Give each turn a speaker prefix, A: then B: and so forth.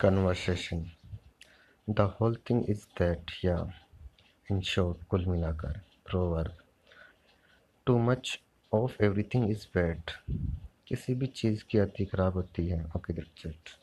A: conversation the whole thing is that या in short कुल मिलाकर proverb too much of everything is bad किसी भी चीज़ की अति खराब होती है आपकी दिक्कत